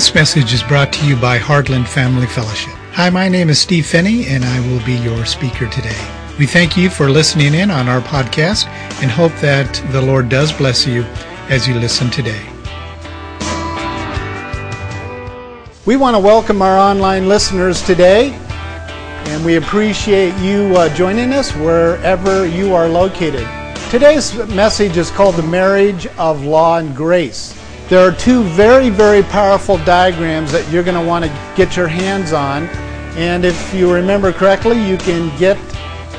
This message is brought to you by Heartland Family Fellowship. Hi, my name is Steve Phinney, and I will be your speaker today. We thank you for listening in on our podcast and hope that the Lord does bless you as you listen today. We want to welcome our online listeners today, and we appreciate you uh, joining us wherever you are located. Today's message is called The Marriage of Law and Grace. There are two very, very powerful diagrams that you're going to want to get your hands on. And if you remember correctly, you can get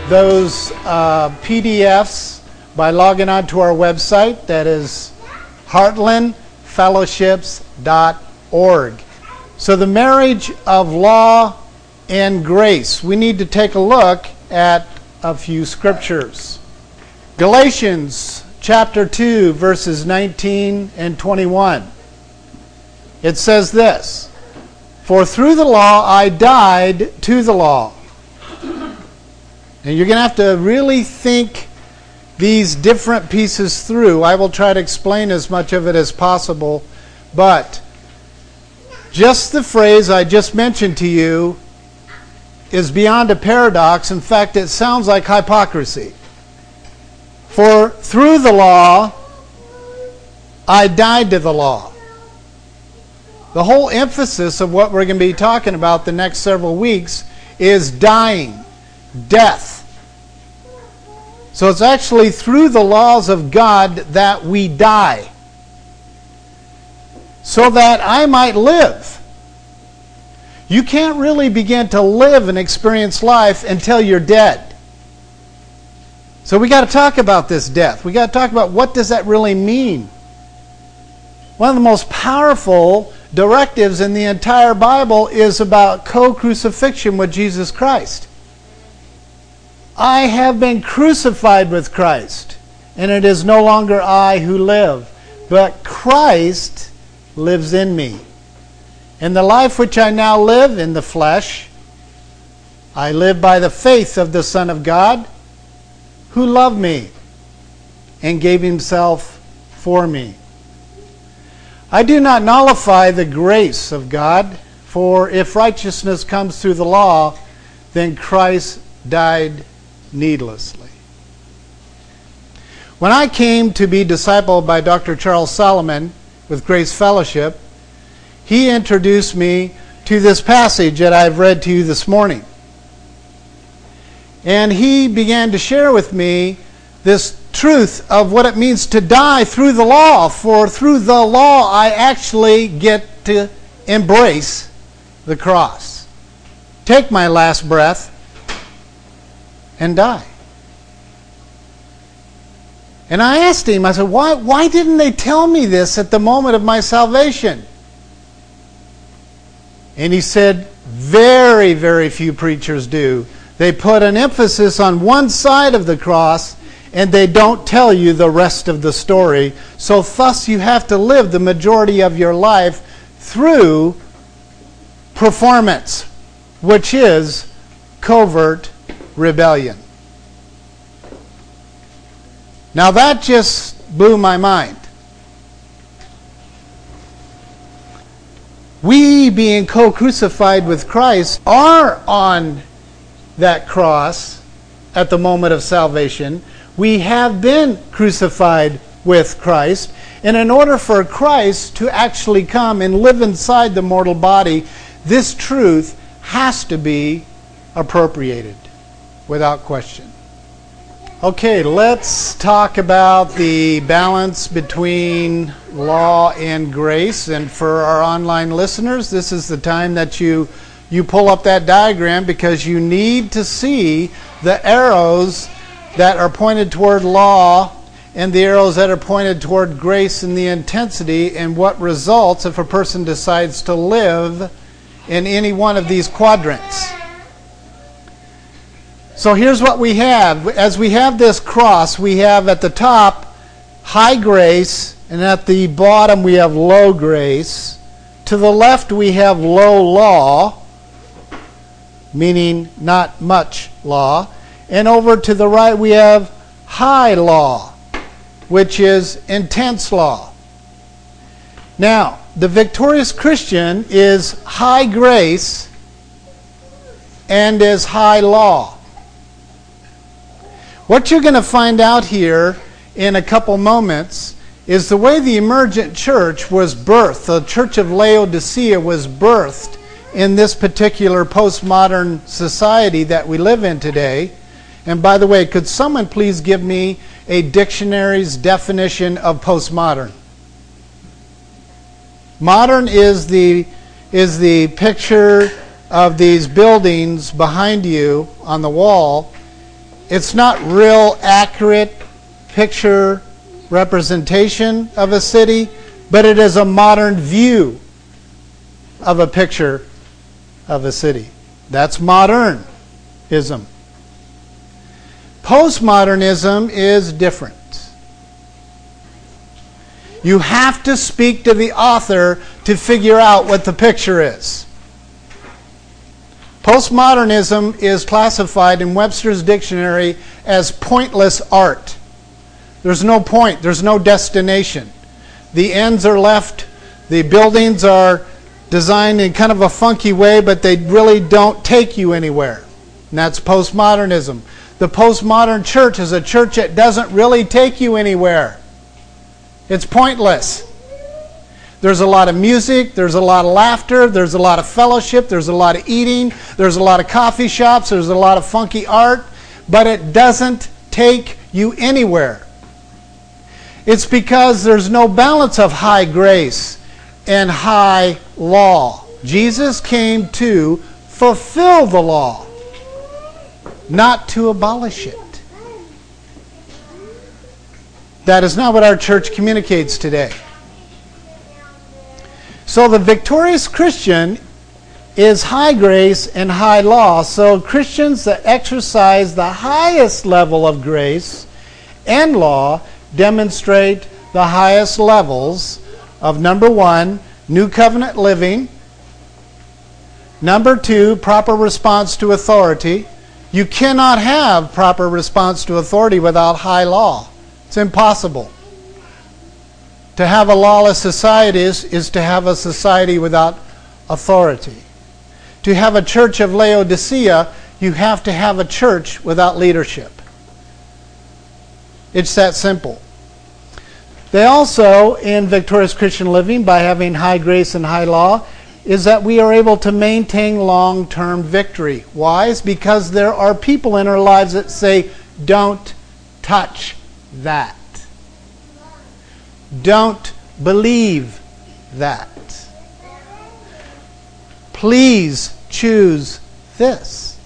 those uh, PDFs by logging on to our website. That is heartlandfellowships.org. So, the marriage of law and grace. We need to take a look at a few scriptures. Galatians chapter 2, verses 19 and 21. It says this For through the law I died to the law. And you're going to have to really think these different pieces through. I will try to explain as much of it as possible. But just the phrase I just mentioned to you is beyond a paradox. In fact, it sounds like hypocrisy. For through the law, I died to the law. The whole emphasis of what we're going to be talking about the next several weeks is dying, death. So it's actually through the laws of God that we die, so that I might live. You can't really begin to live and experience life until you're dead. So we got to talk about this death. We got to talk about what does that really mean? One of the most powerful directives in the entire Bible is about co-crucifixion with Jesus Christ. I have been crucified with Christ, and it is no longer I who live, but Christ lives in me. In the life which I now live in the flesh, I live by the faith of the Son of God who loved me and gave himself for me. I do not nullify the grace of God, for if righteousness comes through the law, then Christ died needlessly. When I came to be discipled by Dr. Charles Solomon with Grace Fellowship, he introduced me to this passage that I've read to you this morning. And he began to share with me this truth of what it means to die through the law. For through the law, I actually get to embrace the cross. Take my last breath and die. And I asked him, I said, why, why didn't they tell me this at the moment of my salvation? And he said, very, very few preachers do. They put an emphasis on one side of the cross and they don't tell you the rest of the story. So, thus, you have to live the majority of your life through performance, which is covert rebellion. Now, that just blew my mind. We, being co crucified with Christ, are on that cross at the moment of salvation. We have been crucified with Christ. And in order for Christ to actually come and live inside the mortal body, this truth has to be appropriated without question. Okay, let's talk about the balance between law and grace. And for our online listeners, this is the time that you you pull up that diagram because you need to see the arrows that are pointed toward law and the arrows that are pointed toward grace and the intensity and what results if a person decides to live in any one of these quadrants. So here's what we have. As we have this cross, we have at the top high grace, and at the bottom we have low grace. To the left we have low law, meaning not much law. And over to the right, we have high law, which is intense law. Now, the victorious Christian is high grace and is high law. What you're going to find out here in a couple moments is the way the emergent church was birthed. The church of Laodicea was birthed in this particular postmodern society that we live in today. And by the way, could someone please give me a dictionary's definition of postmodern? Modern is the is the picture of these buildings behind you on the wall. It's not real accurate picture representation of a city, but it is a modern view of a picture of a city. That's modernism. Postmodernism is different. You have to speak to the author to figure out what the picture is. Postmodernism is classified in Webster's dictionary as pointless art. There's no point, there's no destination. The ends are left, the buildings are designed in kind of a funky way, but they really don't take you anywhere. And that's postmodernism. The postmodern church is a church that doesn't really take you anywhere. It's pointless. There's a lot of music, there's a lot of laughter, there's a lot of fellowship, there's a lot of eating, there's a lot of coffee shops, there's a lot of funky art, but it doesn't take you anywhere. It's because there's no balance of high grace and high law. Jesus came to fulfill the law, not to abolish it. That is not what our church communicates today. So the victorious Christian is high grace and high law. So Christians that exercise the highest level of grace and law demonstrate the highest levels of number one, new covenant living. Number two, proper response to authority. You cannot have proper response to authority without high law. It's impossible. To have a lawless society is, is to have a society without authority. To have a church of Laodicea, you have to have a church without leadership. It's that simple. They also, in victorious Christian living, by having high grace and high law, is that we are able to maintain long term victory. Why? It's because there are people in our lives that say, don't touch that. Don't believe that. Please choose this.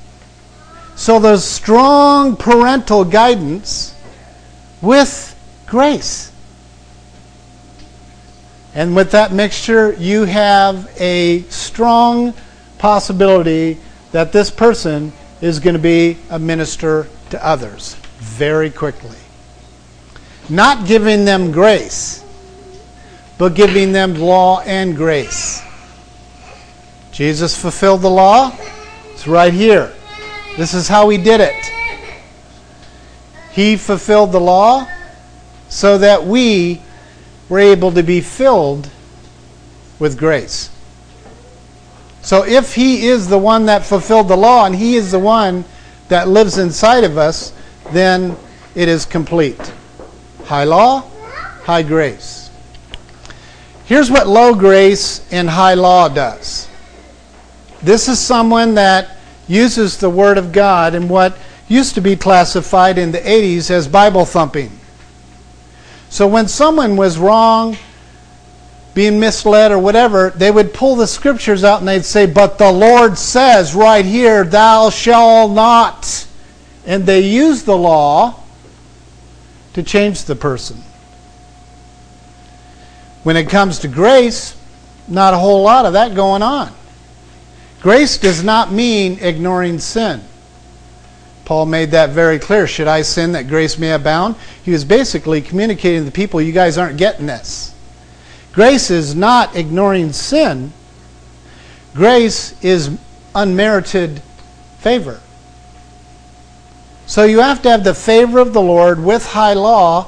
So there's strong parental guidance with grace. And with that mixture, you have a strong possibility that this person is going to be a minister to others very quickly. Not giving them grace, but giving them law and grace. Jesus fulfilled the law. It's right here. This is how he did it. He fulfilled the law so that we were able to be filled with grace. So if He is the one that fulfilled the law and He is the one that lives inside of us, then it is complete. High law, high grace. Here's what low grace and high law does. This is someone that uses the Word of God in what used to be classified in the 80s as Bible thumping. So when someone was wrong, being misled or whatever, they would pull the scriptures out and they'd say, But the Lord says right here, Thou shalt not. And they use the law to change the person. When it comes to grace, not a whole lot of that going on. Grace does not mean ignoring sin. Paul made that very clear. Should I sin that grace may abound? He was basically communicating to the people, you guys aren't getting this. Grace is not ignoring sin, grace is unmerited favor. So you have to have the favor of the Lord with high law.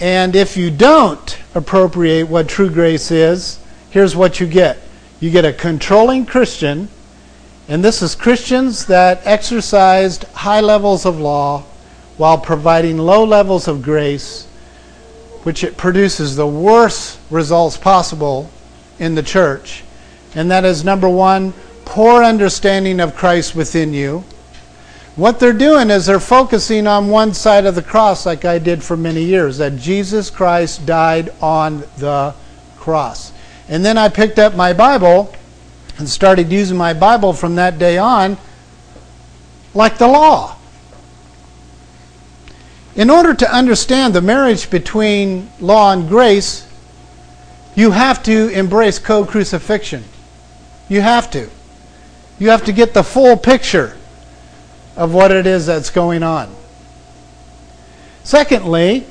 And if you don't appropriate what true grace is, here's what you get you get a controlling Christian, and this is Christians that exercised high levels of law while providing low levels of grace, which it produces the worst results possible in the church. And that is number one, poor understanding of Christ within you. What they're doing is they're focusing on one side of the cross, like I did for many years, that Jesus Christ died on the cross. And then I picked up my Bible and started using my Bible from that day on like the law. In order to understand the marriage between law and grace, you have to embrace co crucifixion. You have to. You have to get the full picture of what it is that's going on. Secondly,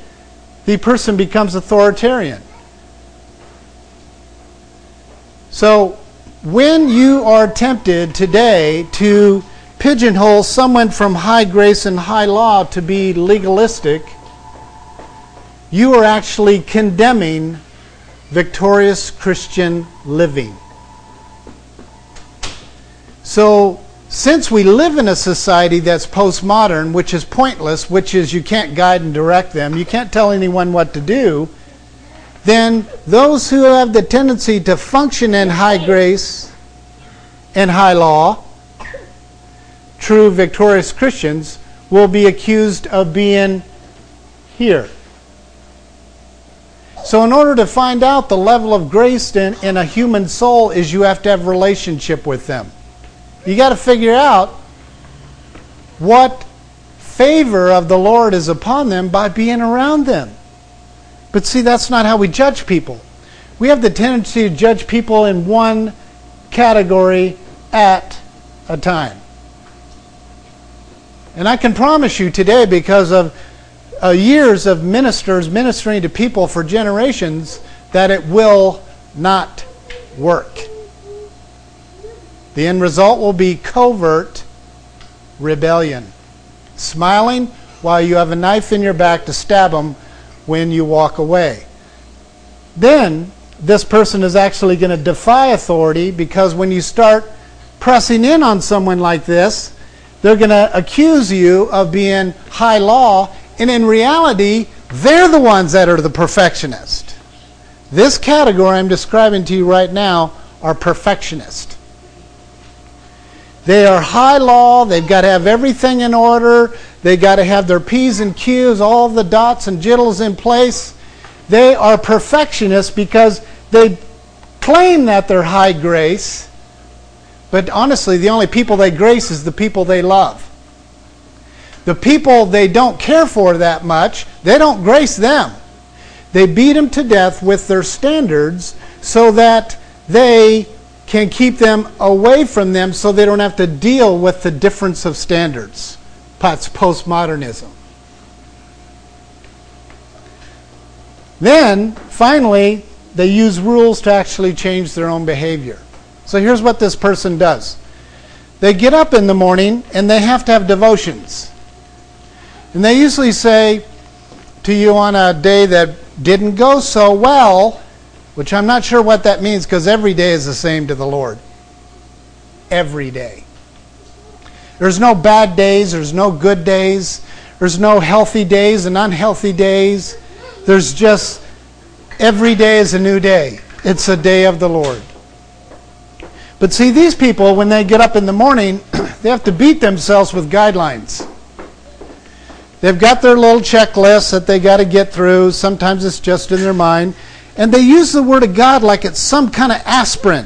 the person becomes authoritarian. So, when you are tempted today to pigeonhole someone from high grace and high law to be legalistic, you are actually condemning victorious Christian living. So, since we live in a society that's postmodern, which is pointless, which is you can't guide and direct them, you can't tell anyone what to do, then those who have the tendency to function in high grace and high law, true victorious Christians, will be accused of being here. So, in order to find out the level of grace in, in a human soul, is you have to have relationship with them. You got to figure out what favor of the Lord is upon them by being around them. But see, that's not how we judge people. We have the tendency to judge people in one category at a time. And I can promise you today, because of uh, years of ministers ministering to people for generations, that it will not work. The end result will be covert rebellion. Smiling while you have a knife in your back to stab them when you walk away. Then this person is actually going to defy authority because when you start pressing in on someone like this, they're going to accuse you of being high law, and in reality, they're the ones that are the perfectionist. This category I'm describing to you right now are perfectionists. They are high law. They've got to have everything in order. They've got to have their P's and Q's, all the dots and jittles in place. They are perfectionists because they claim that they're high grace, but honestly, the only people they grace is the people they love. The people they don't care for that much, they don't grace them. They beat them to death with their standards so that they can keep them away from them so they don't have to deal with the difference of standards. That's postmodernism. Then, finally, they use rules to actually change their own behavior. So here's what this person does they get up in the morning and they have to have devotions. And they usually say to you on a day that didn't go so well, which I'm not sure what that means because every day is the same to the Lord. Every day. There's no bad days, there's no good days, there's no healthy days and unhealthy days. There's just every day is a new day. It's a day of the Lord. But see, these people, when they get up in the morning, they have to beat themselves with guidelines. They've got their little checklist that they got to get through. Sometimes it's just in their mind. And they use the Word of God like it's some kind of aspirin.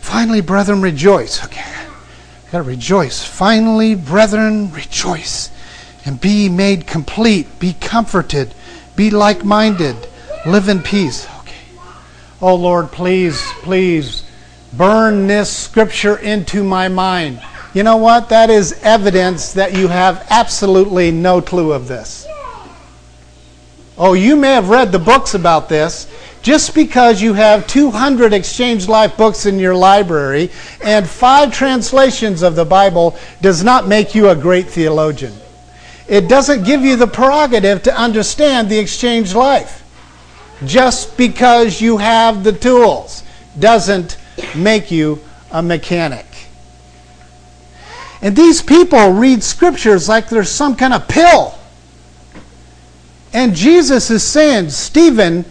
Finally, brethren, rejoice. Okay, to rejoice. Finally, brethren, rejoice. And be made complete. Be comforted. Be like minded. Live in peace. Okay. Oh, Lord, please, please burn this scripture into my mind. You know what? That is evidence that you have absolutely no clue of this. Oh, you may have read the books about this. Just because you have 200 Exchange Life books in your library and five translations of the Bible does not make you a great theologian. It doesn't give you the prerogative to understand the Exchange Life. just because you have the tools doesn't make you a mechanic. And these people read scriptures like there's some kind of pill. And Jesus is saying, Stephen,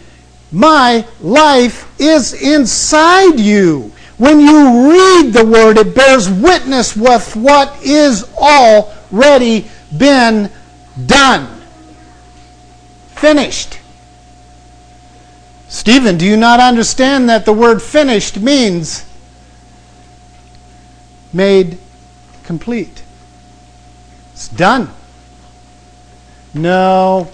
my life is inside you. When you read the word, it bears witness with what is already been done. Finished. Stephen, do you not understand that the word finished means made complete? It's done. No,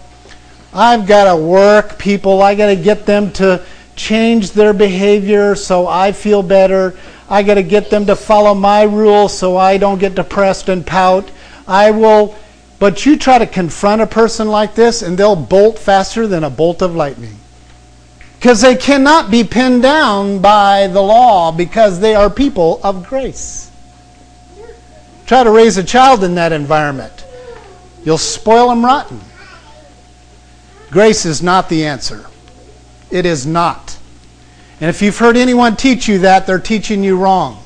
I've got to work people. I got to get them to change their behavior so I feel better. I got to get them to follow my rules so I don't get depressed and pout. I will, but you try to confront a person like this and they'll bolt faster than a bolt of lightning. Because they cannot be pinned down by the law because they are people of grace. Try to raise a child in that environment. You'll spoil them rotten. Grace is not the answer. It is not. And if you've heard anyone teach you that, they're teaching you wrong.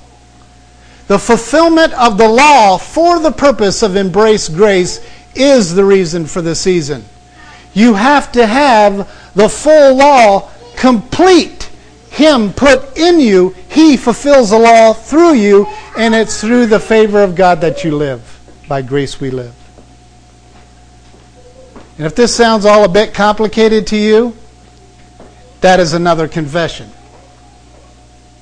The fulfillment of the law for the purpose of embrace grace is the reason for the season. You have to have the full law complete. Him put in you, He fulfills the law through you, and it's through the favor of God that you live. By grace we live. And if this sounds all a bit complicated to you, that is another confession.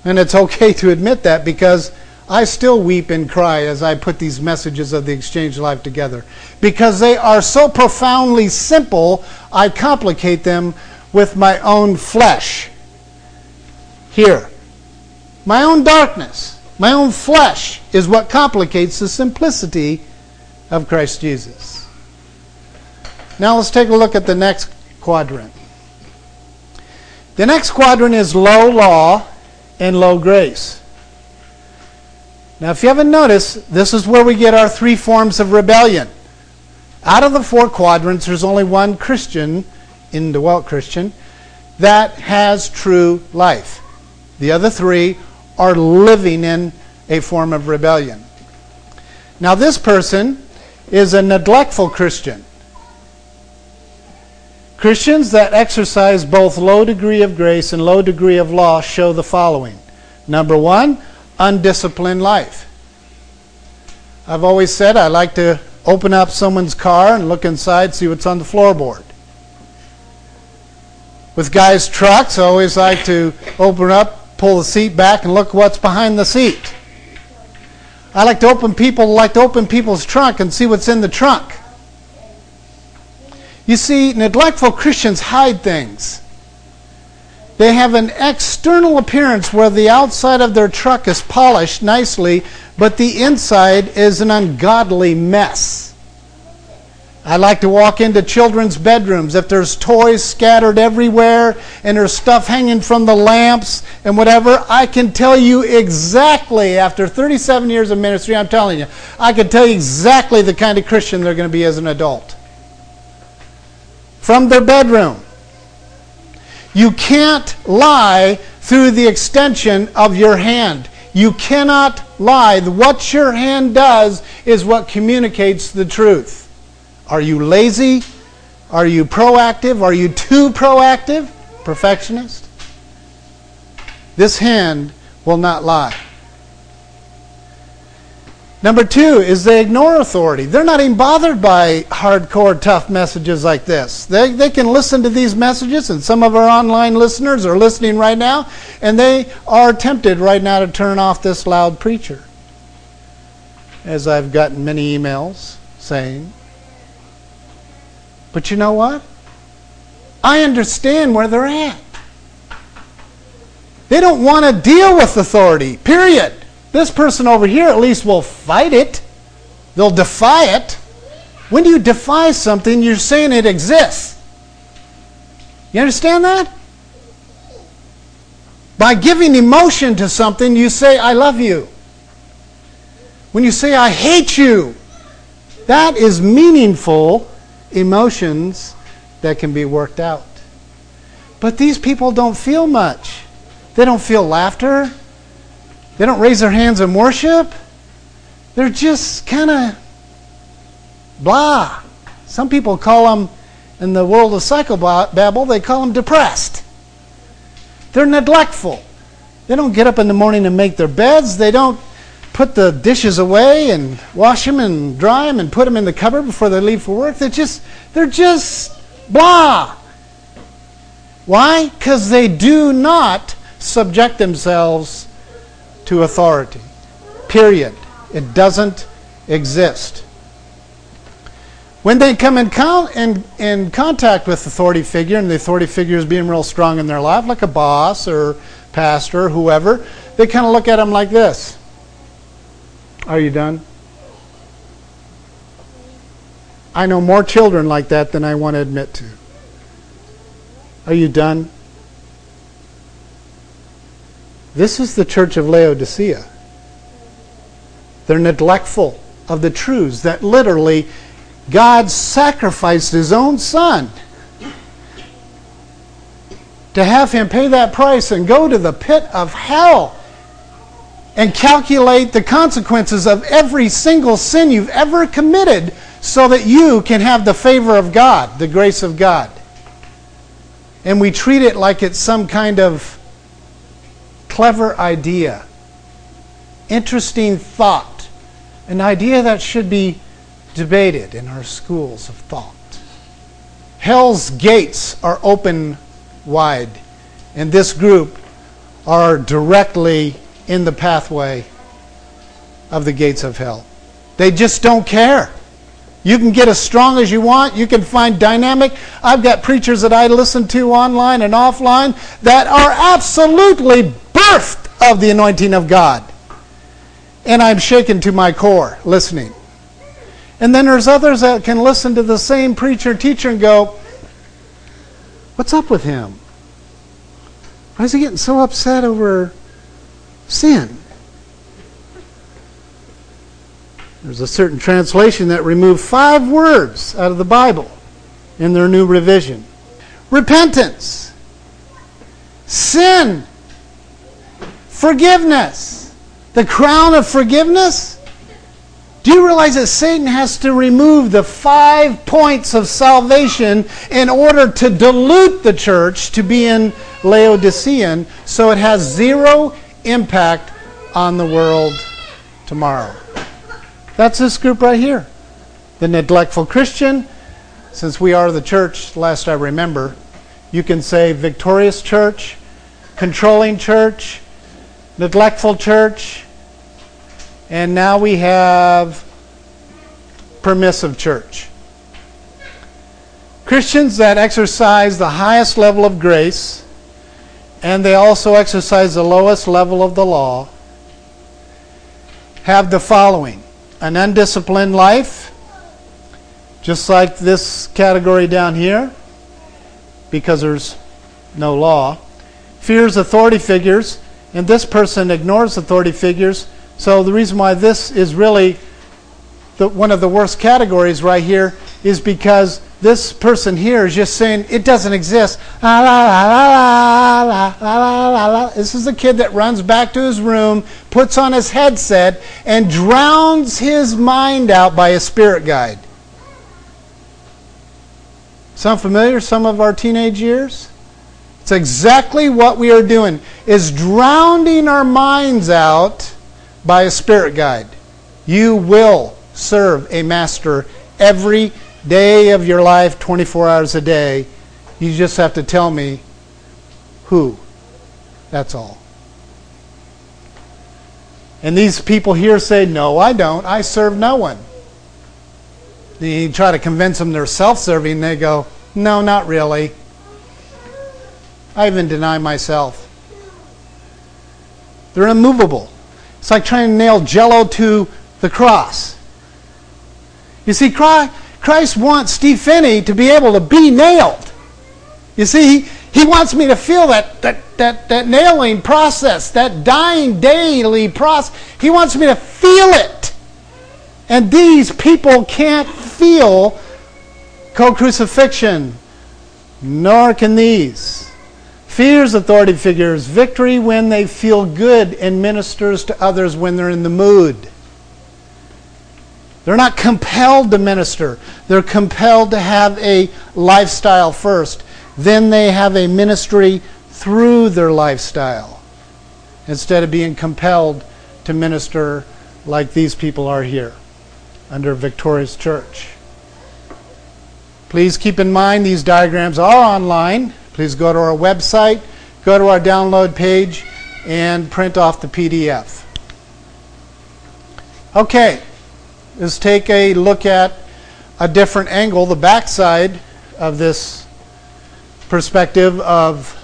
And it's okay to admit that because I still weep and cry as I put these messages of the exchange life together. Because they are so profoundly simple, I complicate them with my own flesh. Here. My own darkness, my own flesh is what complicates the simplicity of Christ Jesus. Now let's take a look at the next quadrant. The next quadrant is low law and low grace. Now, if you haven't noticed, this is where we get our three forms of rebellion. Out of the four quadrants, there's only one Christian, in the indwelt Christian, that has true life. The other three are living in a form of rebellion. Now, this person is a neglectful Christian. Christians that exercise both low degree of grace and low degree of law show the following. Number one, undisciplined life. I've always said I like to open up someone's car and look inside, see what's on the floorboard. With guys' trucks, I always like to open up, pull the seat back, and look what's behind the seat. I like to open people like to open people's trunk and see what's in the trunk. You see, neglectful Christians hide things. They have an external appearance where the outside of their truck is polished nicely, but the inside is an ungodly mess. I like to walk into children's bedrooms. If there's toys scattered everywhere and there's stuff hanging from the lamps and whatever, I can tell you exactly, after 37 years of ministry, I'm telling you, I can tell you exactly the kind of Christian they're going to be as an adult from their bedroom. You can't lie through the extension of your hand. You cannot lie. What your hand does is what communicates the truth. Are you lazy? Are you proactive? Are you too proactive? Perfectionist? This hand will not lie. Number two is they ignore authority. They're not even bothered by hardcore, tough messages like this. They, they can listen to these messages, and some of our online listeners are listening right now, and they are tempted right now to turn off this loud preacher. As I've gotten many emails saying. But you know what? I understand where they're at. They don't want to deal with authority, period. This person over here at least will fight it, they'll defy it. When you defy something, you're saying it exists. You understand that? By giving emotion to something, you say, I love you. When you say, I hate you, that is meaningful emotions that can be worked out. But these people don't feel much. They don't feel laughter. They don't raise their hands in worship. They're just kind of blah. Some people call them, in the world of psychobabble, they call them depressed. They're neglectful. They don't get up in the morning and make their beds. They don't put the dishes away and wash them and dry them and put them in the cupboard before they leave for work. They're just, they're just blah. Why? Because they do not subject themselves to authority. Period. It doesn't exist. When they come in, con- in, in contact with authority figure, and the authority figure is being real strong in their life, like a boss or pastor, or whoever, they kind of look at them like this. Are you done? I know more children like that than I want to admit to. Are you done? This is the church of Laodicea. They're neglectful of the truths that literally God sacrificed his own son to have him pay that price and go to the pit of hell and calculate the consequences of every single sin you've ever committed so that you can have the favor of God, the grace of God. And we treat it like it's some kind of clever idea, interesting thought, an idea that should be debated in our schools of thought. Hell's gates are open wide, and this group are directly in the pathway of the gates of hell. They just don't care. You can get as strong as you want. You can find dynamic. I've got preachers that I listen to online and offline that are absolutely of the anointing of God. And I'm shaken to my core listening. And then there's others that can listen to the same preacher teacher and go, What's up with him? Why is he getting so upset over sin? There's a certain translation that removed five words out of the Bible in their new revision repentance, sin, forgiveness. The crown of forgiveness do you realize that Satan has to remove the five points of salvation in order to dilute the church to be in Laodicean so it has zero impact on the world tomorrow? That's this group right here. The neglectful Christian, since we are the church, last I remember, you can say victorious church, controlling church, neglectful church, and now we have permissive church. Christians that exercise the highest level of grace and they also exercise the lowest level of the law have the following an undisciplined life, just like this category down here, because there's no law, fears authority figures, and this person ignores authority figures so the reason why this is really the, one of the worst categories right here is because this person here is just saying it doesn't exist. This is a kid that runs back to his room, puts on his headset, and drowns his mind out by a spirit guide. Sound familiar? Some of our teenage years? It's exactly what we are doing, is drowning our minds out by a spirit guide. You will serve a master every day of your life, 24 hours a day. You just have to tell me who. That's all. And these people here say, No, I don't. I serve no one. You try to convince them they're self serving, they go, No, not really. I even deny myself. They're immovable. It's like trying to nail jello to the cross. You see, Christ wants Steve Phinney to be able to be nailed. You see, he, he wants me to feel that, that, that, that nailing process, that dying daily process. He wants me to feel it. And these people can't feel co crucifixion, nor can these. Fears authority figures, victory when they feel good and ministers to others when they're in the mood. They're not compelled to minister. They're compelled to have a lifestyle first. Then they have a ministry through their lifestyle instead of being compelled to minister like these people are here under Victorious Church. Please keep in mind these diagrams are online. Please go to our website, go to our download page, and print off the PDF. Okay, let's take a look at a different angle, the backside of this perspective of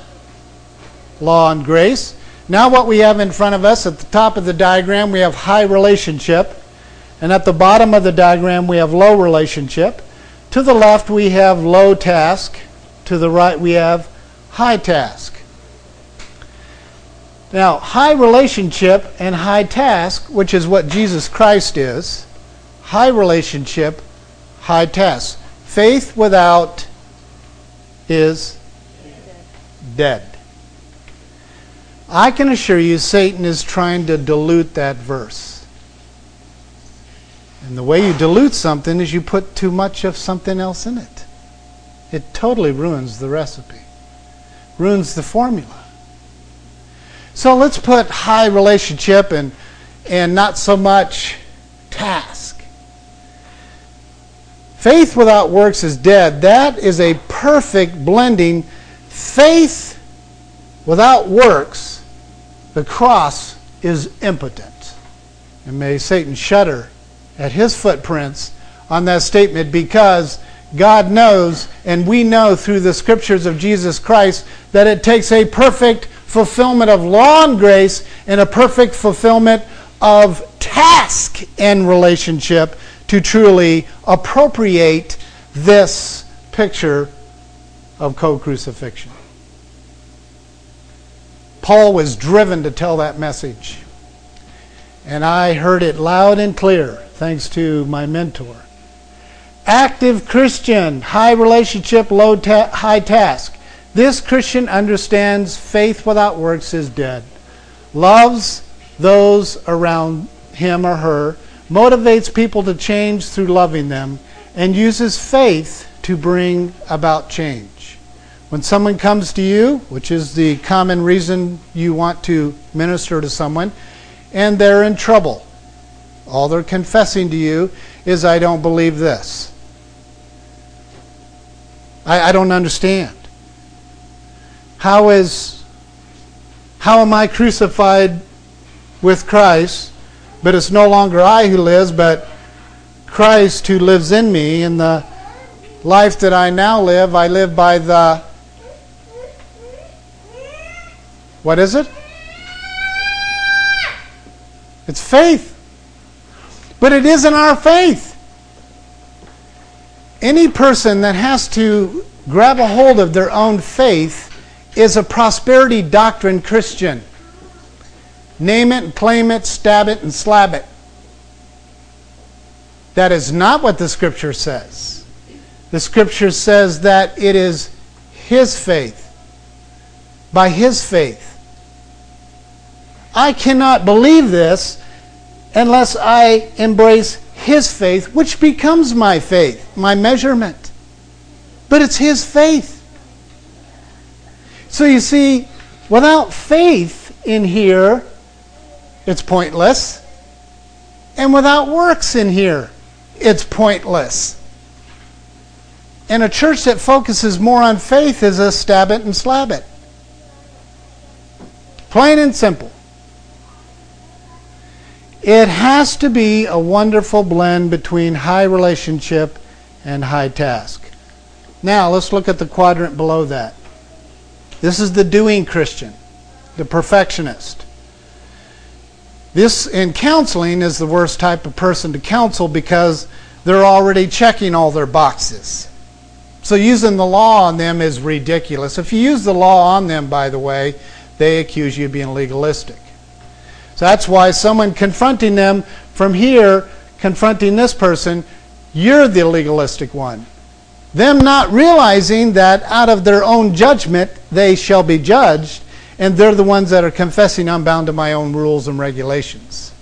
law and grace. Now, what we have in front of us at the top of the diagram, we have high relationship, and at the bottom of the diagram, we have low relationship. To the left, we have low task, to the right, we have high task. Now, high relationship and high task, which is what Jesus Christ is, high relationship, high task. Faith without is dead. I can assure you, Satan is trying to dilute that verse. And the way you dilute something is you put too much of something else in it. It totally ruins the recipe, ruins the formula. So let's put high relationship and, and not so much task. Faith without works is dead. That is a perfect blending. Faith without works, the cross is impotent. And may Satan shudder at his footprints on that statement because God knows, and we know through the scriptures of Jesus Christ, that it takes a perfect fulfillment of law and grace and a perfect fulfillment of task and relationship to truly appropriate this picture of co crucifixion. Paul was driven to tell that message. And I heard it loud and clear thanks to my mentor. Active Christian, high relationship, low ta- high task. This Christian understands faith without works is dead, loves those around him or her, motivates people to change through loving them, and uses faith to bring about change. When someone comes to you, which is the common reason you want to minister to someone, and they're in trouble, all they're confessing to you is, I don't believe this. I, I don't understand. How is how am I crucified with Christ? But it's no longer I who lives, but Christ who lives in me. In the life that I now live, I live by the what is it? It's faith. But it isn't our faith any person that has to grab a hold of their own faith is a prosperity doctrine Christian. Name it and claim it, stab it and slab it. That is not what the scripture says. The scripture says that it is his faith. By his faith. I cannot believe this unless I embrace his faith, which becomes my faith, my measurement. But it's his faith. So you see, without faith in here, it's pointless. And without works in here, it's pointless. And a church that focuses more on faith is a stab it and slab it. Plain and simple. It has to be a wonderful blend between high relationship and high task. Now, let's look at the quadrant below that. This is the doing Christian, the perfectionist. This, in counseling, is the worst type of person to counsel because they're already checking all their boxes. So using the law on them is ridiculous. If you use the law on them, by the way, they accuse you of being legalistic. So that's why someone confronting them from here, confronting this person, you're the legalistic one. Them not realizing that out of their own judgment, they shall be judged, and they're the ones that are confessing I'm bound to my own rules and regulations.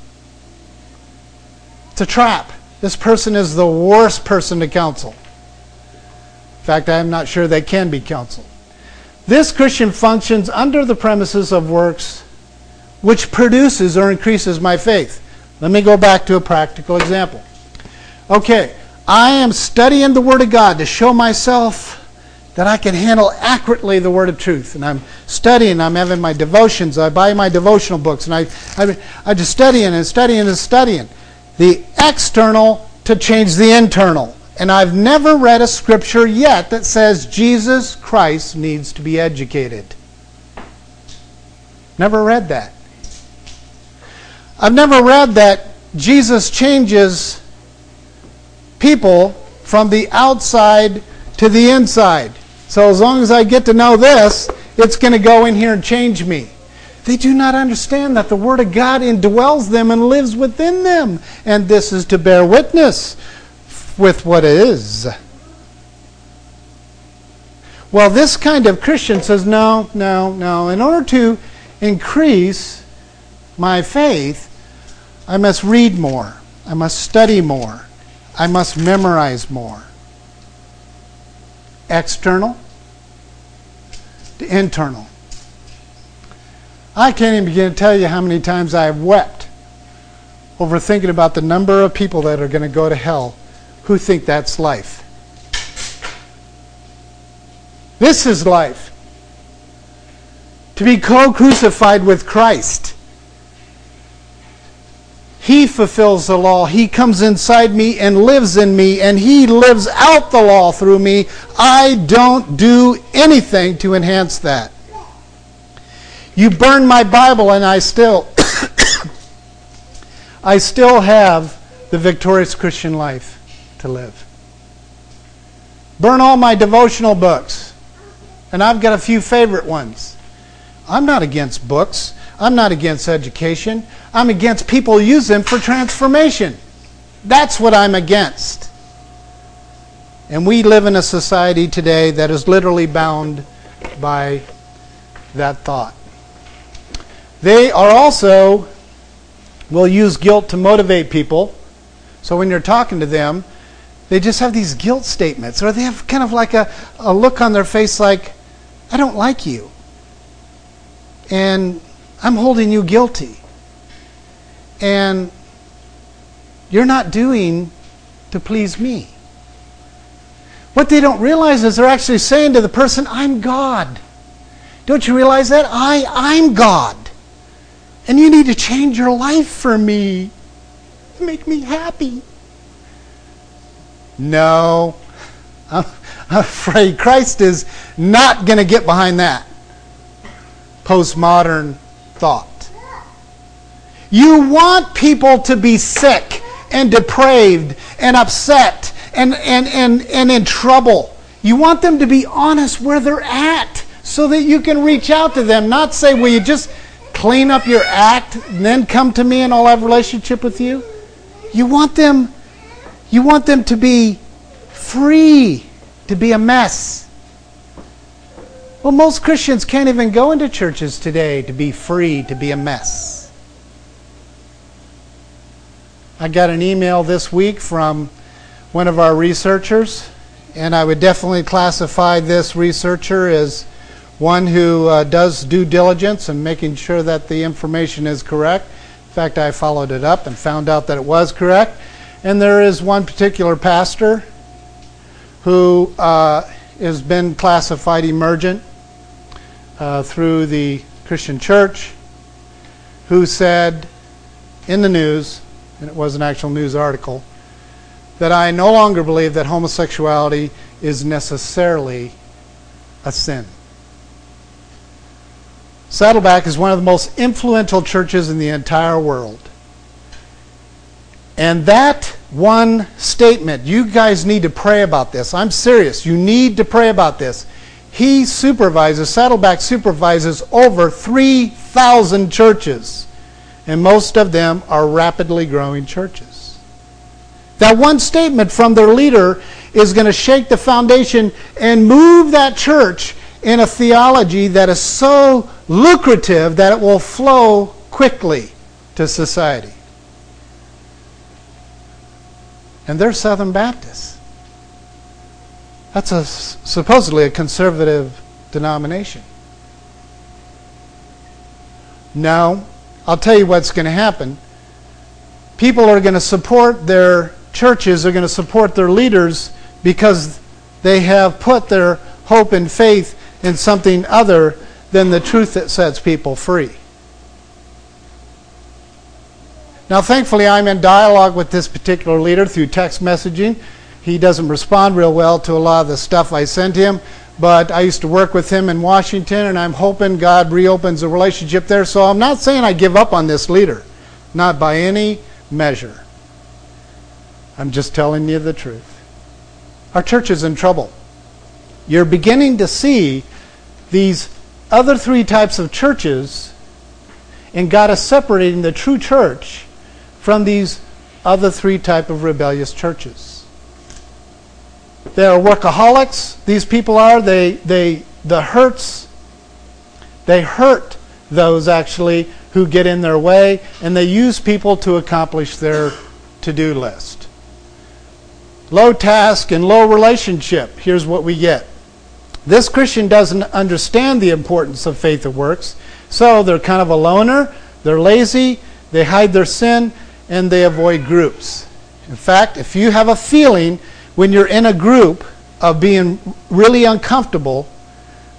It's a trap. This person is the worst person to counsel. In fact, I'm not sure they can be counseled. This Christian functions under the premises of works which produces or increases my faith. Let me go back to a practical example. Okay, I am studying the Word of God to show myself that I can handle accurately the word of truth. And I'm studying, I'm having my devotions, I buy my devotional books, and I, I, I just studying and studying and studying. The external to change the internal. And I've never read a scripture yet that says Jesus Christ needs to be educated. Never read that. I've never read that Jesus changes people from the outside to the inside. So as long as I get to know this, it's going to go in here and change me. They do not understand that the Word of God indwells them and lives within them. And this is to bear witness with what is. Well, this kind of Christian says, no, no, no. In order to increase my faith, I must read more. I must study more. I must memorize more external to internal. I can't even begin to tell you how many times I've wept over thinking about the number of people that are going to go to hell who think that's life. This is life. To be co crucified with Christ. He fulfills the law. He comes inside me and lives in me, and He lives out the law through me. I don't do anything to enhance that. You burn my Bible, and I still, I still have the victorious Christian life to live. Burn all my devotional books, and I've got a few favorite ones. I'm not against books. I'm not against education. I'm against people use them for transformation. That's what I'm against. And we live in a society today that is literally bound by that thought. They are also will use guilt to motivate people. So when you're talking to them, they just have these guilt statements, or they have kind of like a, a look on their face like, I don't like you. And I'm holding you guilty. And you're not doing to please me. What they don't realize is they're actually saying to the person, I'm God. Don't you realize that? I, I'm God. And you need to change your life for me. Make me happy. No. I'm, I'm afraid Christ is not going to get behind that postmodern thought. You want people to be sick and depraved and upset and, and, and, and in trouble. You want them to be honest where they're at so that you can reach out to them, not say, Will you just clean up your act and then come to me and I'll have relationship with you? You want them you want them to be free to be a mess. Well, most Christians can't even go into churches today to be free to be a mess. I got an email this week from one of our researchers, and I would definitely classify this researcher as one who uh, does due diligence and making sure that the information is correct. In fact, I followed it up and found out that it was correct. And there is one particular pastor who uh, has been classified emergent uh, through the Christian church who said in the news and it was an actual news article, that I no longer believe that homosexuality is necessarily a sin. Saddleback is one of the most influential churches in the entire world. And that one statement, you guys need to pray about this. I'm serious. You need to pray about this. He supervises, Saddleback supervises over 3,000 churches and most of them are rapidly growing churches. That one statement from their leader is going to shake the foundation and move that church in a theology that is so lucrative that it will flow quickly to society. And they're Southern Baptists. That's a, supposedly a conservative denomination. No, I'll tell you what's going to happen. People are going to support their churches, they're going to support their leaders because they have put their hope and faith in something other than the truth that sets people free. Now, thankfully, I'm in dialogue with this particular leader through text messaging. He doesn't respond real well to a lot of the stuff I send him, but I used to work with him in Washington, and I'm hoping God reopens a relationship there. So I'm not saying I give up on this leader, not by any measure. I'm just telling you the truth. Our church is in trouble. You're beginning to see these other three types of churches, and God is separating the true church from these other three type of rebellious churches. They are workaholics. These people are. They they the hurts. They hurt those actually who get in their way, and they use people to accomplish their to-do list. Low task and low relationship. Here's what we get. This Christian doesn't understand the importance of faith that works, so they're kind of a loner, they're lazy, they hide their sin, and they avoid groups. In fact, if you have a feeling when you're in a group of being really uncomfortable,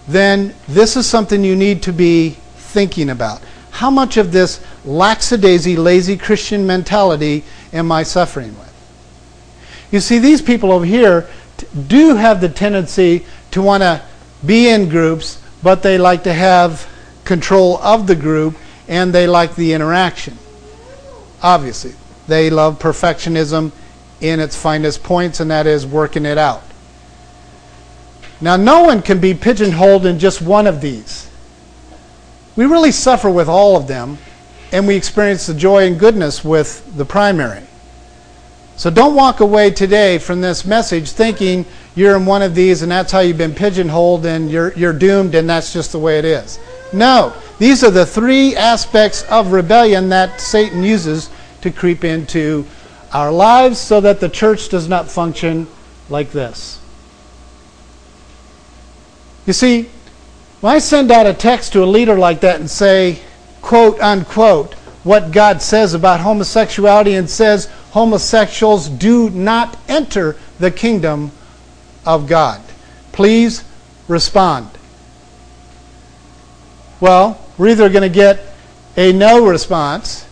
then this is something you need to be thinking about. How much of this lackadaisy, lazy Christian mentality am I suffering with? You see, these people over here do have the tendency to want to be in groups, but they like to have control of the group and they like the interaction. Obviously, they love perfectionism in its finest points, and that is working it out. Now, no one can be pigeonholed in just one of these. We really suffer with all of them, and we experience the joy and goodness with the primary. So don't walk away today from this message thinking you're in one of these and that's how you've been pigeonholed and you're, you're doomed and that's just the way it is. No, these are the three aspects of rebellion that Satan uses to creep into our lives so that the church does not function like this. You see, when I send out a text to a leader like that and say, quote unquote, what God says about homosexuality and says homosexuals do not enter the kingdom of God. Please respond. Well, we're either going to get a no response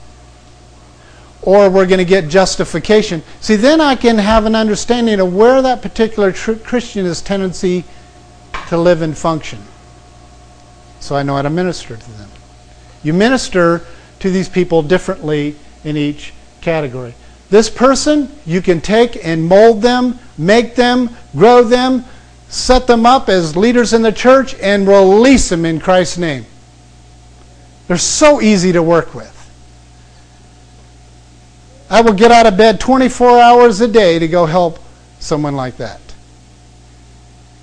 or we're going to get justification. See, then I can have an understanding of where that particular tr- Christian is tendency to live and function. So I know how to minister to them. You minister to these people differently in each category. This person, you can take and mold them, make them, grow them, set them up as leaders in the church, and release them in Christ's name. They're so easy to work with. I will get out of bed 24 hours a day to go help someone like that.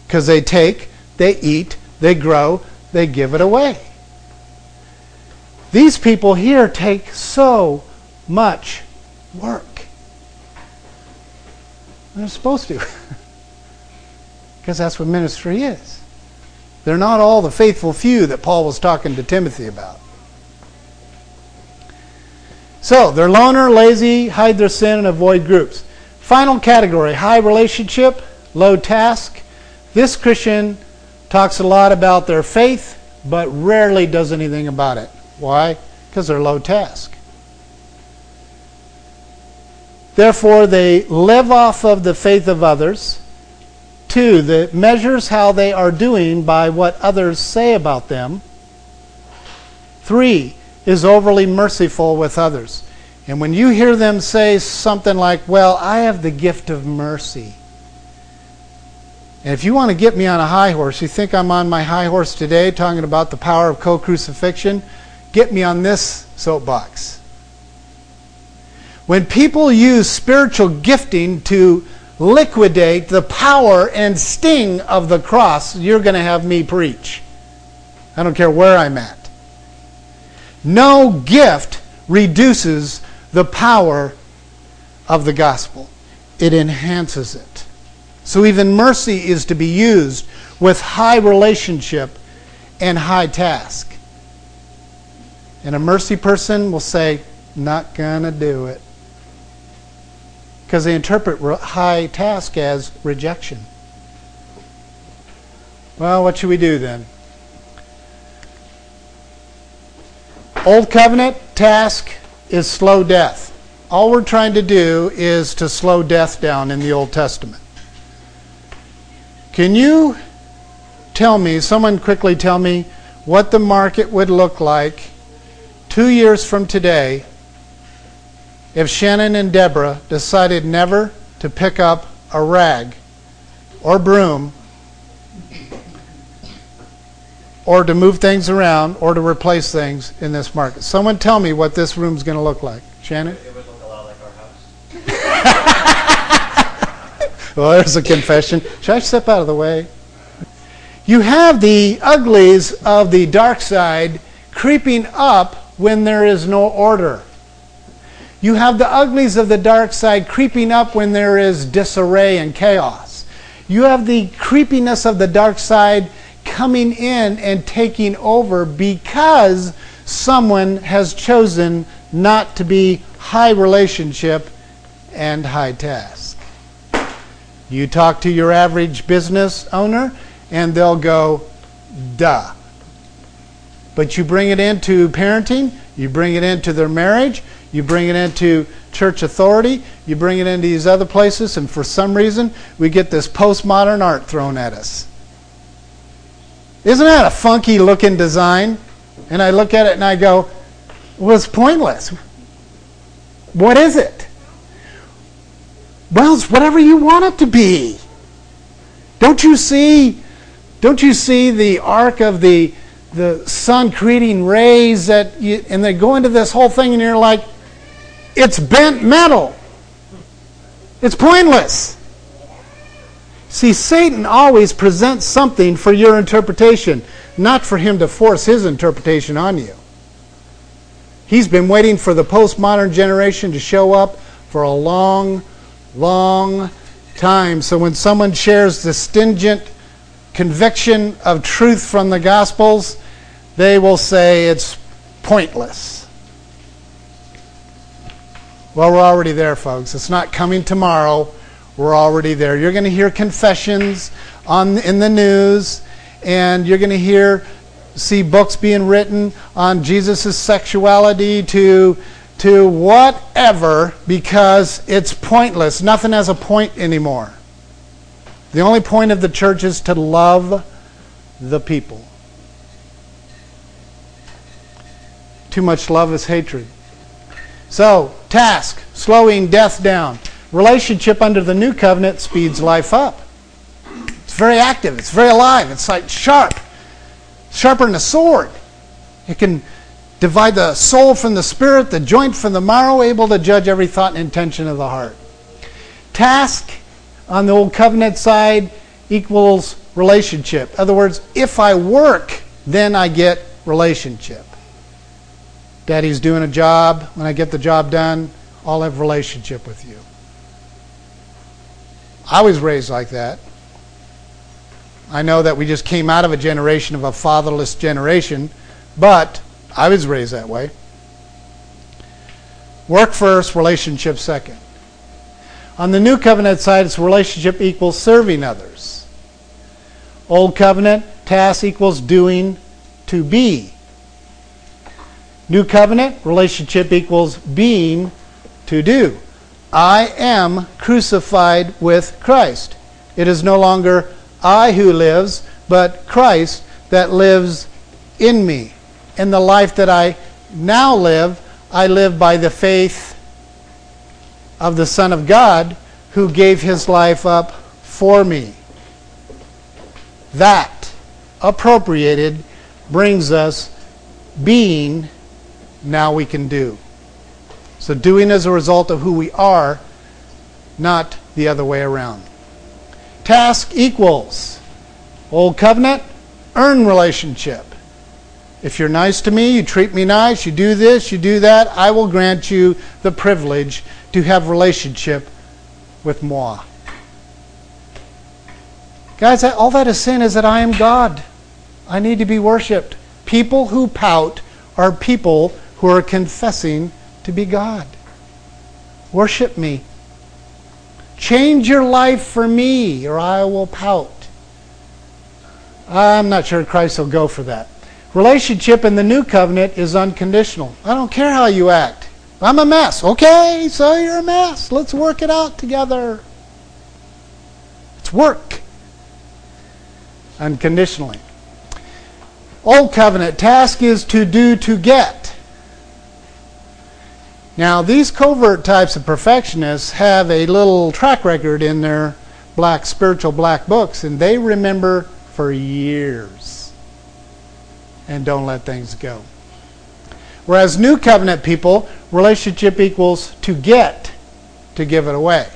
Because they take, they eat, they grow, they give it away. These people here take so much work. They're supposed to. because that's what ministry is. They're not all the faithful few that Paul was talking to Timothy about. So, they're loner, lazy, hide their sin, and avoid groups. Final category high relationship, low task. This Christian talks a lot about their faith, but rarely does anything about it. Why? Because they're low task. Therefore, they live off of the faith of others. Two, that measures how they are doing by what others say about them. Three, is overly merciful with others. And when you hear them say something like, Well, I have the gift of mercy. And if you want to get me on a high horse, you think I'm on my high horse today talking about the power of co crucifixion, get me on this soapbox. When people use spiritual gifting to liquidate the power and sting of the cross, you're going to have me preach. I don't care where I'm at. No gift reduces the power of the gospel, it enhances it. So even mercy is to be used with high relationship and high task. And a mercy person will say, Not gonna do it. Because they interpret high task as rejection. Well, what should we do then? Old covenant task is slow death. All we're trying to do is to slow death down in the Old Testament. Can you tell me, someone quickly tell me, what the market would look like two years from today if Shannon and Deborah decided never to pick up a rag or broom or to move things around or to replace things in this market. Someone tell me what this room's going to look like. Shannon? It would look a lot like our house. well, there's a confession. Should I step out of the way? You have the uglies of the dark side creeping up when there is no order. You have the uglies of the dark side creeping up when there is disarray and chaos. You have the creepiness of the dark side coming in and taking over because someone has chosen not to be high relationship and high task. You talk to your average business owner, and they'll go, duh. But you bring it into parenting, you bring it into their marriage, you bring it into church authority, you bring it into these other places, and for some reason, we get this postmodern art thrown at us. Isn't that a funky looking design? And I look at it and I go, well, it's pointless. What is it? Well, it's whatever you want it to be. Don't you see? Don't you see the arc of the the sun creating rays that you, and they go into this whole thing and you're like, it's bent metal. It's pointless. See, Satan always presents something for your interpretation, not for him to force his interpretation on you. He's been waiting for the postmodern generation to show up for a long, long time. So when someone shares the stingent conviction of truth from the Gospels, they will say it's pointless. Well, we're already there, folks. It's not coming tomorrow. We're already there. You're going to hear confessions on in the news, and you're going to hear see books being written on Jesus' sexuality to to whatever because it's pointless. Nothing has a point anymore. The only point of the church is to love the people. Too much love is hatred. So, task, slowing death down. Relationship under the new covenant speeds life up. It's very active, it's very alive, it's like sharp, sharper than a sword. It can divide the soul from the spirit, the joint from the marrow, able to judge every thought and intention of the heart. Task on the old covenant side equals relationship. In other words, if I work, then I get relationship. Daddy's doing a job. When I get the job done, I'll have relationship with you. I was raised like that. I know that we just came out of a generation of a fatherless generation, but I was raised that way. Work first, relationship second. On the new covenant side, it's relationship equals serving others. Old covenant, task equals doing to be. New covenant, relationship equals being to do. I am crucified with Christ. It is no longer I who lives, but Christ that lives in me. In the life that I now live, I live by the faith of the Son of God who gave his life up for me. That, appropriated, brings us being, now we can do. So, doing as a result of who we are not the other way around. Task equals Old Covenant, earn relationship. If you're nice to me, you treat me nice, you do this, you do that, I will grant you the privilege to have relationship with moi. Guys, all that is sin is that I am God. I need to be worshiped. People who pout are people who are confessing to be God. Worship me. Change your life for me, or I will pout. I'm not sure Christ will go for that. Relationship in the new covenant is unconditional. I don't care how you act. I'm a mess. Okay, so you're a mess. Let's work it out together. It's work. Unconditionally. Old covenant task is to do to get. Now, these covert types of perfectionists have a little track record in their black spiritual black books, and they remember for years and don't let things go. Whereas New Covenant people, relationship equals to get, to give it away,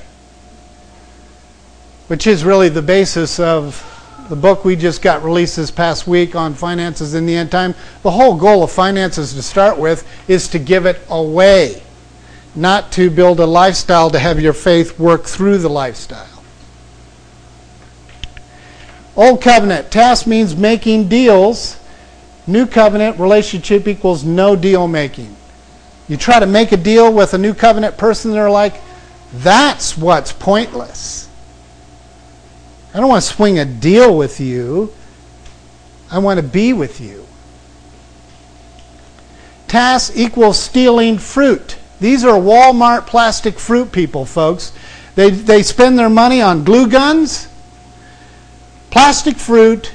which is really the basis of the book we just got released this past week on finances in the end time. The whole goal of finances to start with is to give it away not to build a lifestyle to have your faith work through the lifestyle. Old covenant, task means making deals. New covenant, relationship equals no deal making. You try to make a deal with a new covenant person, they're like, that's what's pointless. I don't want to swing a deal with you. I want to be with you. Task equals stealing fruit. These are Walmart plastic fruit people, folks. They, they spend their money on glue guns, plastic fruit,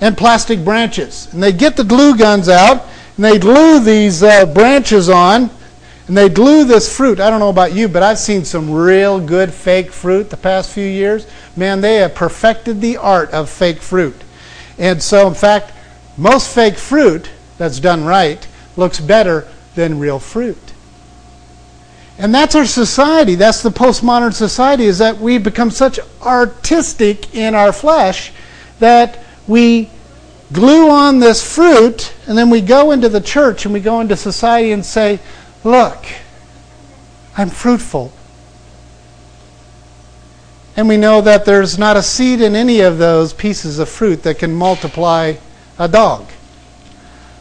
and plastic branches. And they get the glue guns out, and they glue these uh, branches on, and they glue this fruit. I don't know about you, but I've seen some real good fake fruit the past few years. Man, they have perfected the art of fake fruit. And so, in fact, most fake fruit that's done right looks better than real fruit. And that's our society. That's the postmodern society, is that we become such artistic in our flesh that we glue on this fruit and then we go into the church and we go into society and say, Look, I'm fruitful. And we know that there's not a seed in any of those pieces of fruit that can multiply a dog,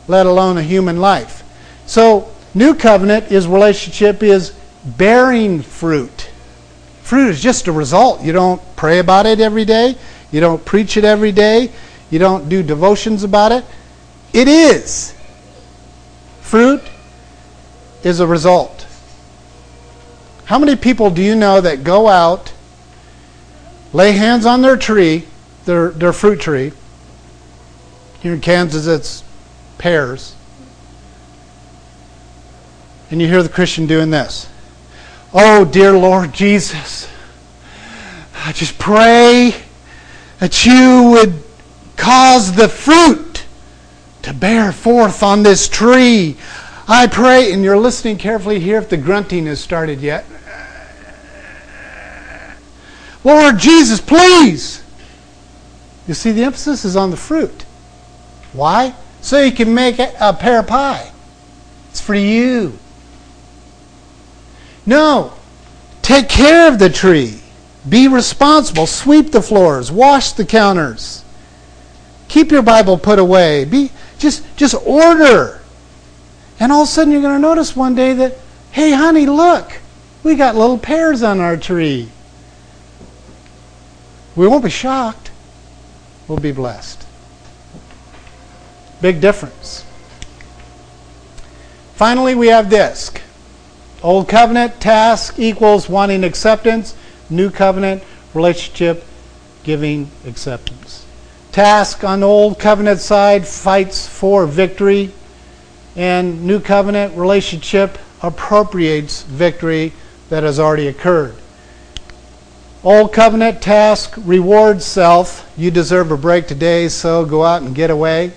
let alone a human life. So, new covenant is relationship is bearing fruit. Fruit is just a result. You don't pray about it every day, you don't preach it every day, you don't do devotions about it. It is. Fruit is a result. How many people do you know that go out, lay hands on their tree, their, their fruit tree? Here in Kansas, it's pears. And you hear the Christian doing this. Oh, dear Lord Jesus, I just pray that you would cause the fruit to bear forth on this tree. I pray, and you're listening carefully here if the grunting has started yet. Lord Jesus, please. You see, the emphasis is on the fruit. Why? So you can make a pear pie. It's for you. No. Take care of the tree. Be responsible. Sweep the floors. Wash the counters. Keep your Bible put away. Be just just order. And all of a sudden you're going to notice one day that, hey honey, look, we got little pears on our tree. We won't be shocked. We'll be blessed. Big difference. Finally, we have this. Old covenant task equals wanting acceptance. New covenant relationship giving acceptance. Task on old covenant side fights for victory, and new covenant relationship appropriates victory that has already occurred. Old covenant task rewards self. You deserve a break today, so go out and get away.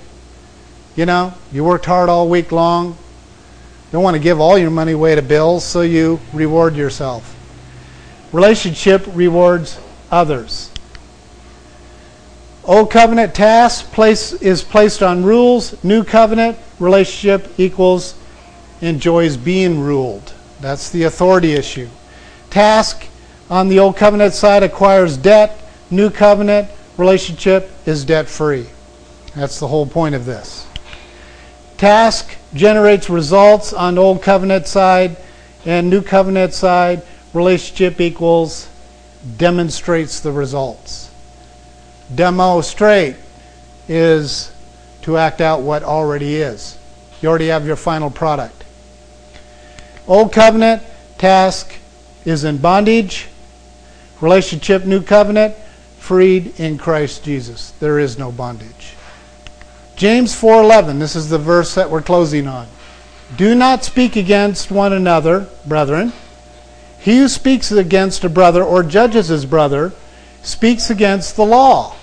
You know, you worked hard all week long. Don't want to give all your money away to bills, so you reward yourself. relationship rewards others. Old covenant task place is placed on rules. New covenant relationship equals enjoys being ruled. That's the authority issue. Task on the old covenant side acquires debt. New covenant relationship is debt free. That's the whole point of this. Task generates results on old covenant side and new covenant side. Relationship equals demonstrates the results. Demonstrate is to act out what already is. You already have your final product. Old covenant task is in bondage. Relationship, new covenant, freed in Christ Jesus. There is no bondage. James 4:11, this is the verse that we're closing on. Do not speak against one another, brethren. He who speaks against a brother or judges his brother speaks against the law.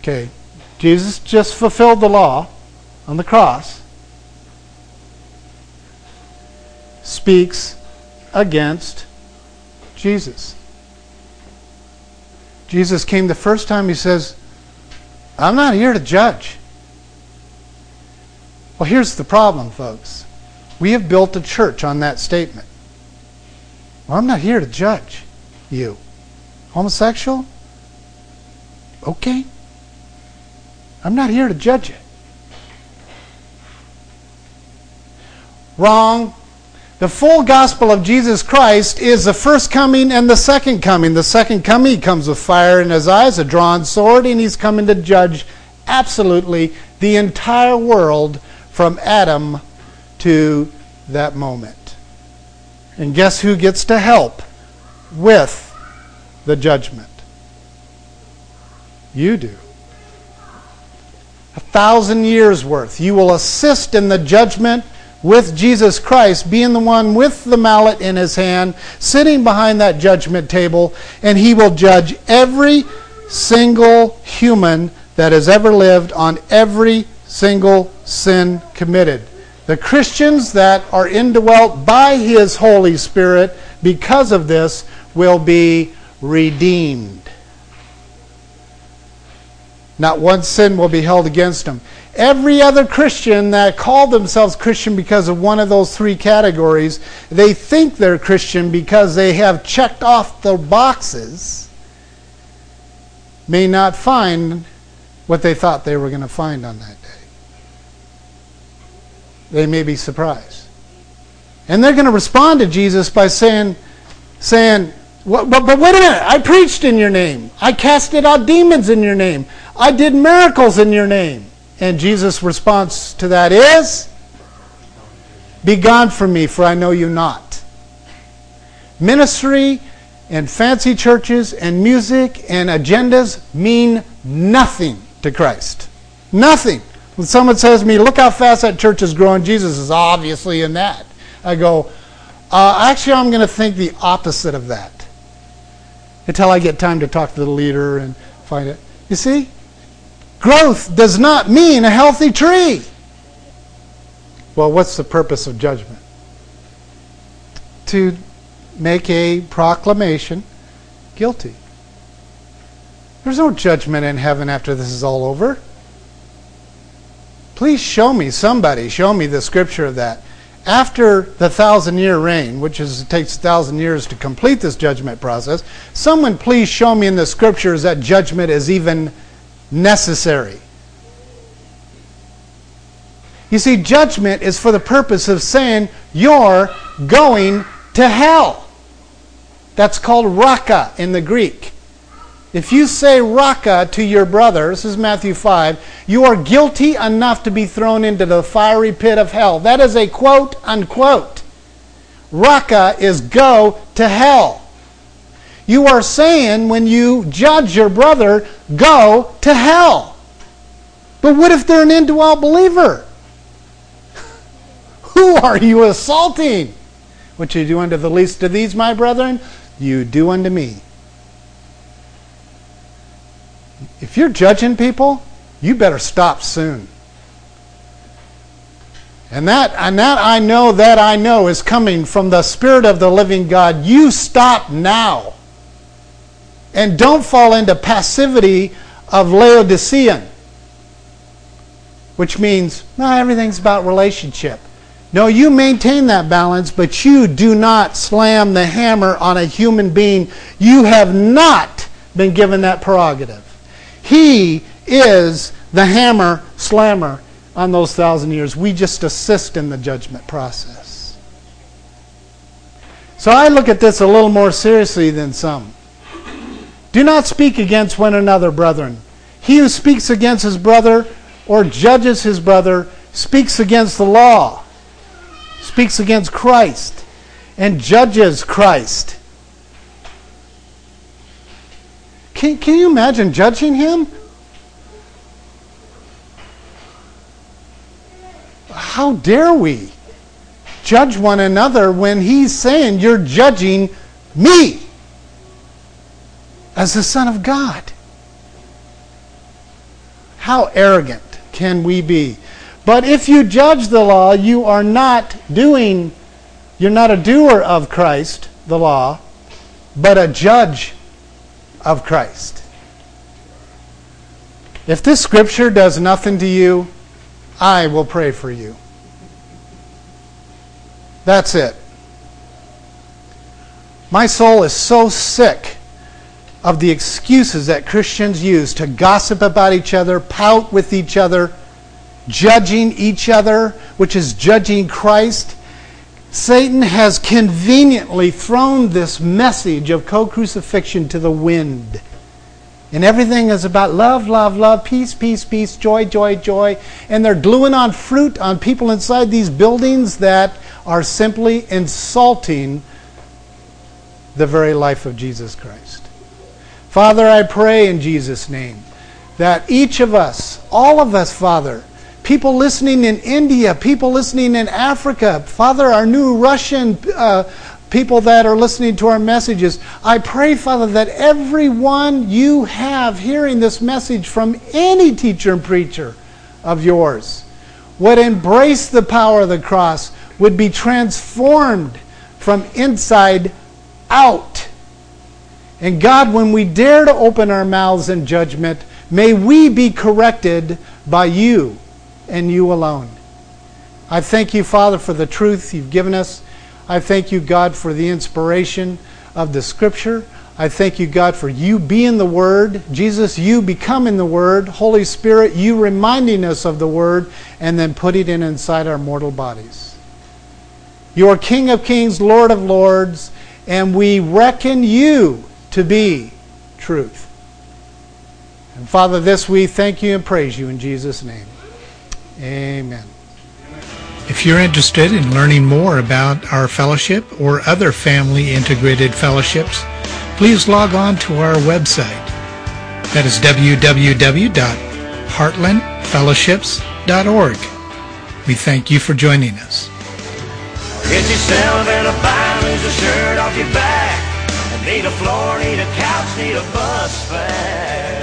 Okay, Jesus just fulfilled the law on the cross. Speaks against Jesus. Jesus came the first time, he says, I'm not here to judge. Well, here's the problem, folks. We have built a church on that statement. Well, I'm not here to judge you. Homosexual? Okay. I'm not here to judge you. Wrong. The full gospel of Jesus Christ is the first coming and the second coming. The second coming, comes with fire in his eyes, a drawn sword, and he's coming to judge absolutely the entire world from Adam to that moment. And guess who gets to help with the judgment? You do. A thousand years worth. You will assist in the judgment with Jesus Christ being the one with the mallet in his hand, sitting behind that judgment table, and he will judge every single human that has ever lived on every single sin committed. The Christians that are indwelt by his Holy Spirit because of this will be redeemed. Not one sin will be held against them. Every other Christian that called themselves Christian because of one of those three categories, they think they're Christian because they have checked off the boxes, may not find what they thought they were going to find on that day. They may be surprised. And they're going to respond to Jesus by saying, saying, but, but wait a minute, I preached in your name. I casted out demons in your name. I did miracles in your name. And Jesus' response to that is, Be gone from me, for I know you not. Ministry and fancy churches and music and agendas mean nothing to Christ. Nothing. When someone says to me, Look how fast that church is growing, Jesus is obviously in that. I go, uh, Actually, I'm going to think the opposite of that until I get time to talk to the leader and find it. You see? Growth does not mean a healthy tree. Well, what's the purpose of judgment? To make a proclamation guilty. There's no judgment in heaven after this is all over. Please show me, somebody, show me the scripture of that. After the thousand year reign, which is, takes a thousand years to complete this judgment process, someone please show me in the scriptures that judgment is even necessary. You see, judgment is for the purpose of saying you're going to hell. That's called raca in the Greek. If you say raca to your brother, this is Matthew 5, you are guilty enough to be thrown into the fiery pit of hell. That is a quote unquote. Raca is go to hell. You are saying when you judge your brother, go to hell. But what if they're an indwelt believer? Who are you assaulting? What you do unto the least of these, my brethren, you do unto me. If you're judging people, you better stop soon. And that, and that I know, that I know is coming from the Spirit of the living God. You stop now. And don't fall into passivity of Laodicean, which means, no, everything's about relationship. No, you maintain that balance, but you do not slam the hammer on a human being. You have not been given that prerogative. He is the hammer slammer on those thousand years. We just assist in the judgment process. So I look at this a little more seriously than some. Do not speak against one another, brethren. He who speaks against his brother or judges his brother speaks against the law, speaks against Christ, and judges Christ. Can, can you imagine judging him? how dare we judge one another when he's saying you're judging me as the Son of God? How arrogant can we be? But if you judge the law, you are not doing, you're not a doer of Christ, the law, but a judge of Christ. If this scripture does nothing to you, I will pray for you. That's it. My soul is so sick of the excuses that Christians use to gossip about each other, pout with each other, judging each other, which is judging Christ. Satan has conveniently thrown this message of co crucifixion to the wind. And everything is about love, love, love, peace, peace, peace, joy, joy, joy. And they're gluing on fruit on people inside these buildings that are simply insulting the very life of Jesus Christ. Father, I pray in Jesus' name that each of us, all of us, Father, people listening in India, people listening in Africa, Father, our new Russian uh, people that are listening to our messages. I pray, Father, that everyone you have hearing this message from any teacher and preacher of yours would embrace the power of the cross, would be transformed from inside out. And God, when we dare to open our mouths in judgment, may we be corrected by you and you alone. I thank you, Father, for the truth you've given us. I thank you, God, for the inspiration of the Scripture. I thank you, God, for you being the Word. Jesus, you becoming the Word. Holy Spirit, you reminding us of the Word and then putting it inside our mortal bodies. You are King of Kings, Lord of Lords, and we reckon you to be truth. And Father, this we thank you and praise you in Jesus' name. Amen. If you're interested in learning more about our fellowship or other family integrated fellowships, please log on to our website. That is www.heartlandfellowships.org. We thank you for joining us. Get yourself in a bind, lose a shirt off your back. Need a floor, need a couch, need a bus fare.